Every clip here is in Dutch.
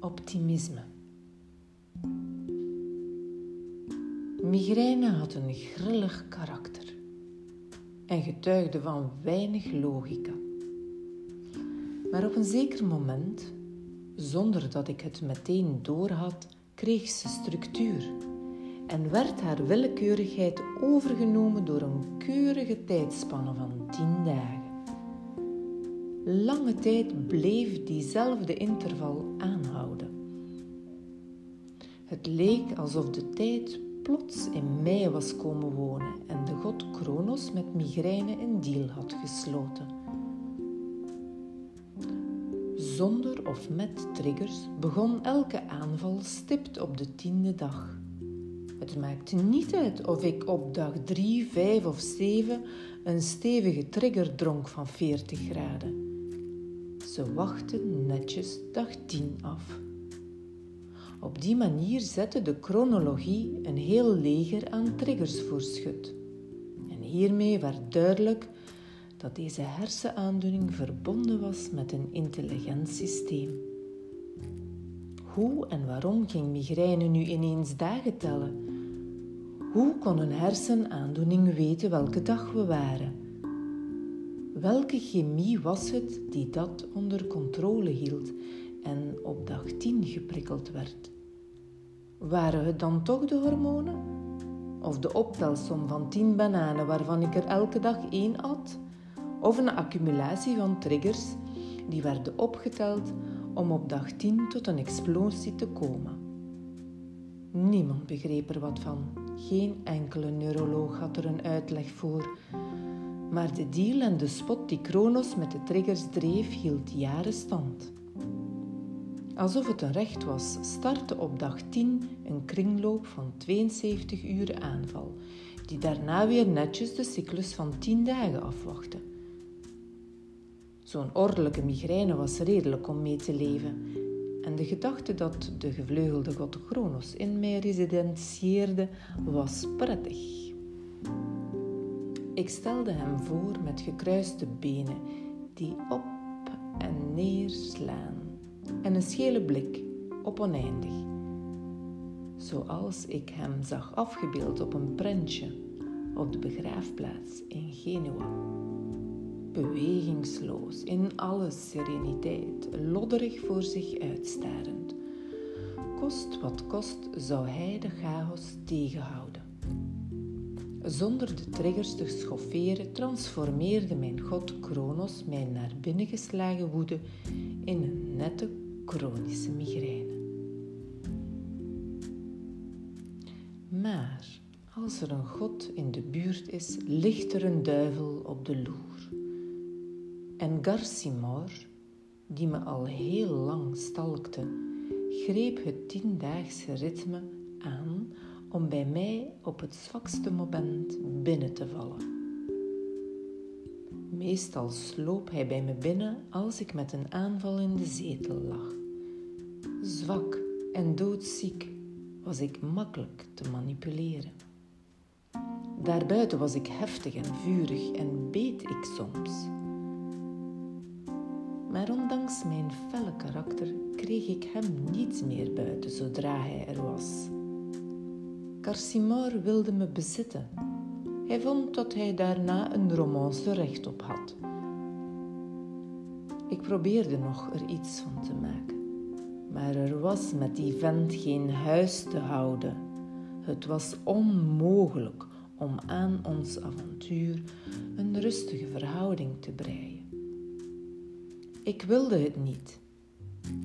Optimisme. Migraine had een grillig karakter en getuigde van weinig logica. Maar op een zeker moment, zonder dat ik het meteen doorhad, kreeg ze structuur en werd haar willekeurigheid overgenomen door een keurige tijdspanne van tien dagen. Lange tijd bleef diezelfde interval aanhouden. Het leek alsof de tijd plots in mij was komen wonen en de god Kronos met migraine een deal had gesloten. Zonder of met triggers begon elke aanval stipt op de tiende dag. Het maakte niet uit of ik op dag 3, 5 of 7 een stevige trigger dronk van 40 graden. Ze wachten netjes dag 10 af. Op die manier zette de chronologie een heel leger aan triggers voor schut. En hiermee werd duidelijk dat deze hersenaandoening verbonden was met een intelligent systeem. Hoe en waarom ging migraine nu ineens dagen tellen? Hoe kon een hersenaandoening weten welke dag we waren? Welke chemie was het die dat onder controle hield en op dag 10 geprikkeld werd? Waren het dan toch de hormonen? Of de optelsom van 10 bananen waarvan ik er elke dag één at? Of een accumulatie van triggers die werden opgeteld om op dag 10 tot een explosie te komen? Niemand begreep er wat van. Geen enkele neuroloog had er een uitleg voor. Maar de deal en de spot die Kronos met de triggers dreef, hield jaren stand. Alsof het een recht was, startte op dag 10 een kringloop van 72 uur aanval, die daarna weer netjes de cyclus van 10 dagen afwachtte. Zo'n ordelijke migraine was redelijk om mee te leven, en de gedachte dat de gevleugelde god Kronos in mij residentieerde was prettig. Ik stelde hem voor met gekruiste benen die op en neer slaan en een schele blik op oneindig, zoals ik hem zag afgebeeld op een prentje op de begraafplaats in Genua. Bewegingsloos, in alle sereniteit, lodderig voor zich uitstarend. Kost wat kost zou hij de chaos tegenhouden. Zonder de triggers te schofferen transformeerde mijn god Kronos mijn naar binnen geslagen woede in een nette chronische migraine. Maar als er een god in de buurt is, ligt er een duivel op de loer. En Garcimor, die me al heel lang stalkte, greep het tiendaagse ritme aan om bij mij op het zwakste moment binnen te vallen. Meestal sloop hij bij me binnen als ik met een aanval in de zetel lag. Zwak en doodziek was ik makkelijk te manipuleren. Daarbuiten was ik heftig en vurig en beet ik soms. Maar ondanks mijn felle karakter kreeg ik hem niets meer buiten zodra hij er was. Carcimor wilde me bezitten. Hij vond dat hij daarna een romance recht op had. Ik probeerde nog er iets van te maken. Maar er was met die vent geen huis te houden. Het was onmogelijk om aan ons avontuur een rustige verhouding te breien. Ik wilde het niet.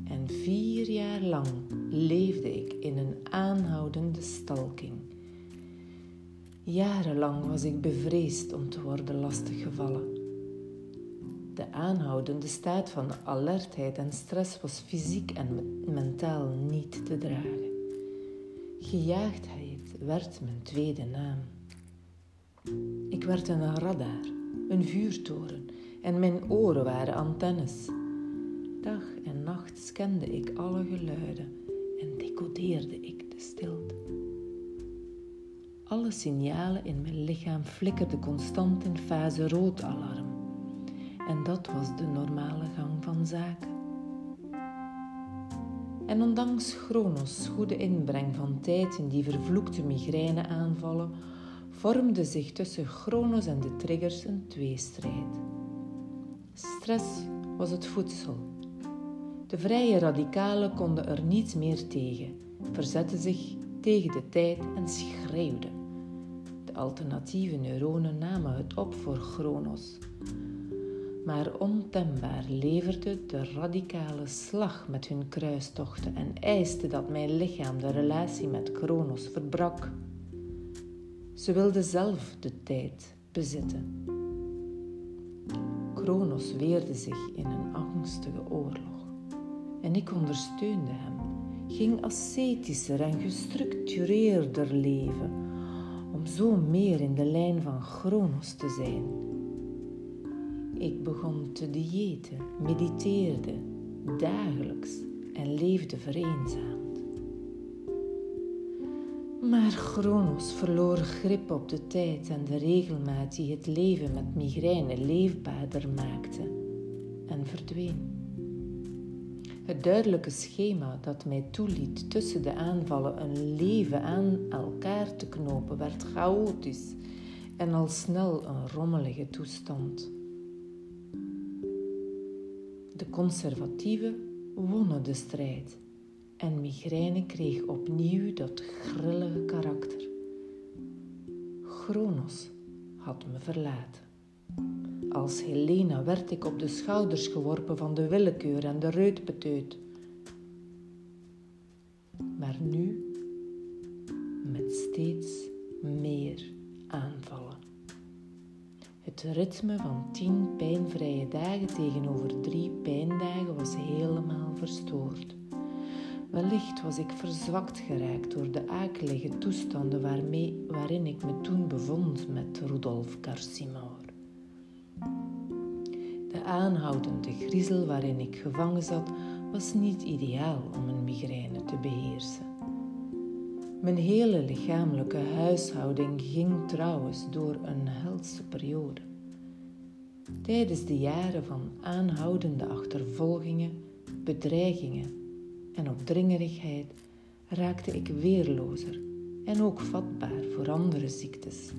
En vier jaar lang leefde ik in een aanhoudende stalking. Jarenlang was ik bevreesd om te worden lastiggevallen. De aanhoudende staat van alertheid en stress was fysiek en mentaal niet te dragen. Gejaagdheid werd mijn tweede naam. Ik werd een radar, een vuurtoren en mijn oren waren antennes. Dag en nacht scande ik alle geluiden en decodeerde ik de stilte. Alle signalen in mijn lichaam flikkerden constant in fase rood alarm. En dat was de normale gang van zaken. En ondanks Chronos' goede inbreng van tijd in die vervloekte migraine aanvallen, vormde zich tussen Chronos en de triggers een tweestrijd. Stress was het voedsel. De vrije radicalen konden er niets meer tegen, verzetten zich tegen de tijd en schreeuwden. De alternatieve neuronen namen het op voor Chronos. Maar ontembaar leverde de radicale slag met hun kruistochten en eiste dat mijn lichaam de relatie met Chronos verbrak. Ze wilde zelf de tijd bezitten. Kronos weerde zich in een angstige oorlog en ik ondersteunde hem, ging ascetischer en gestructureerder leven om zo meer in de lijn van Kronos te zijn. Ik begon te diëten, mediteerde dagelijks en leefde vereenzaam. Maar Chronos verloor grip op de tijd en de regelmaat die het leven met migraine leefbaarder maakte en verdween. Het duidelijke schema dat mij toeliet tussen de aanvallen een leven aan elkaar te knopen werd chaotisch en al snel een rommelige toestand. De conservatieven wonnen de strijd en migraine kreeg opnieuw dat grillige karakter. Chronos had me verlaten. Als Helena werd ik op de schouders geworpen van de willekeur en de reutbeteut. Maar nu met steeds meer aanvallen. Het ritme van tien pijnvrije dagen tegenover drie pijndagen was helemaal verstoord. Wellicht was ik verzwakt geraakt door de akelige toestanden waarmee, waarin ik me toen bevond met Rudolf Garcimor. De aanhoudende griezel waarin ik gevangen zat was niet ideaal om een migraine te beheersen. Mijn hele lichamelijke huishouding ging trouwens door een helse periode. Tijdens de jaren van aanhoudende achtervolgingen, bedreigingen en opdringerigheid raakte ik weerlozer en ook vatbaar voor andere ziektes.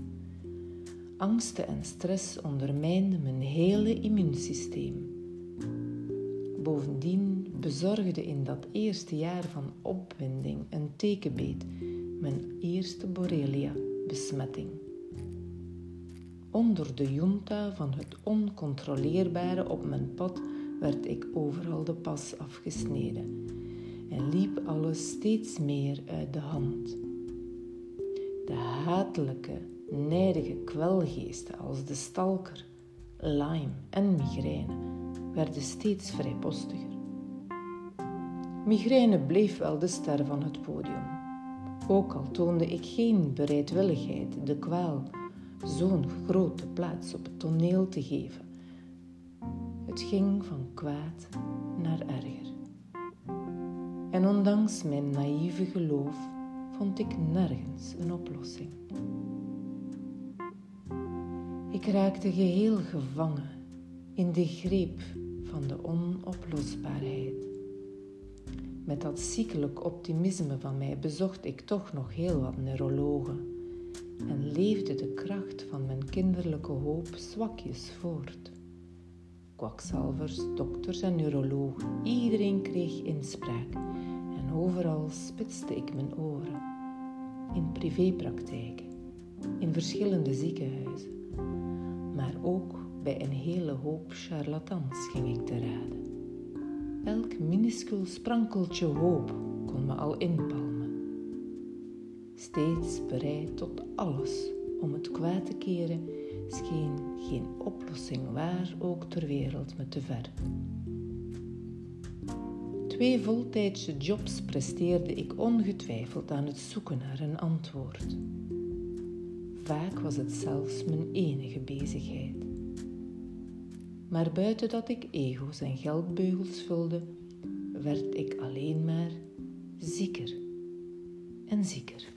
Angsten en stress ondermijnden mijn hele immuunsysteem. Bovendien bezorgde in dat eerste jaar van opwinding een tekenbeet mijn eerste Borrelia-besmetting. Onder de junta van het oncontroleerbare op mijn pad werd ik overal de pas afgesneden en liep alles steeds meer uit de hand. De hatelijke, nijdige kwelgeesten als de stalker, Lyme en migraine werden steeds vrijpostiger. Migraine bleef wel de ster van het podium. Ook al toonde ik geen bereidwilligheid de kwaal zo'n grote plaats op het toneel te geven. Het ging van kwaad naar erger. En ondanks mijn naïeve geloof vond ik nergens een oplossing. Ik raakte geheel gevangen in de greep van de onoplosbaarheid. Met dat ziekelijk optimisme van mij bezocht ik toch nog heel wat neurologen en leefde de kracht van mijn kinderlijke hoop zwakjes voort. Kwakzalvers, dokters en neurologen, iedereen kreeg inspraak overal spitste ik mijn oren. In privépraktijken, in verschillende ziekenhuizen, maar ook bij een hele hoop charlatans ging ik te raden. Elk minuscuul sprankeltje hoop kon me al inpalmen. Steeds bereid tot alles om het kwaad te keren, scheen geen oplossing waar ook ter wereld me te ver twee voltijdse jobs presteerde ik ongetwijfeld aan het zoeken naar een antwoord. Vaak was het zelfs mijn enige bezigheid. Maar buiten dat ik ego's en geldbeugels vulde, werd ik alleen maar zieker en zieker.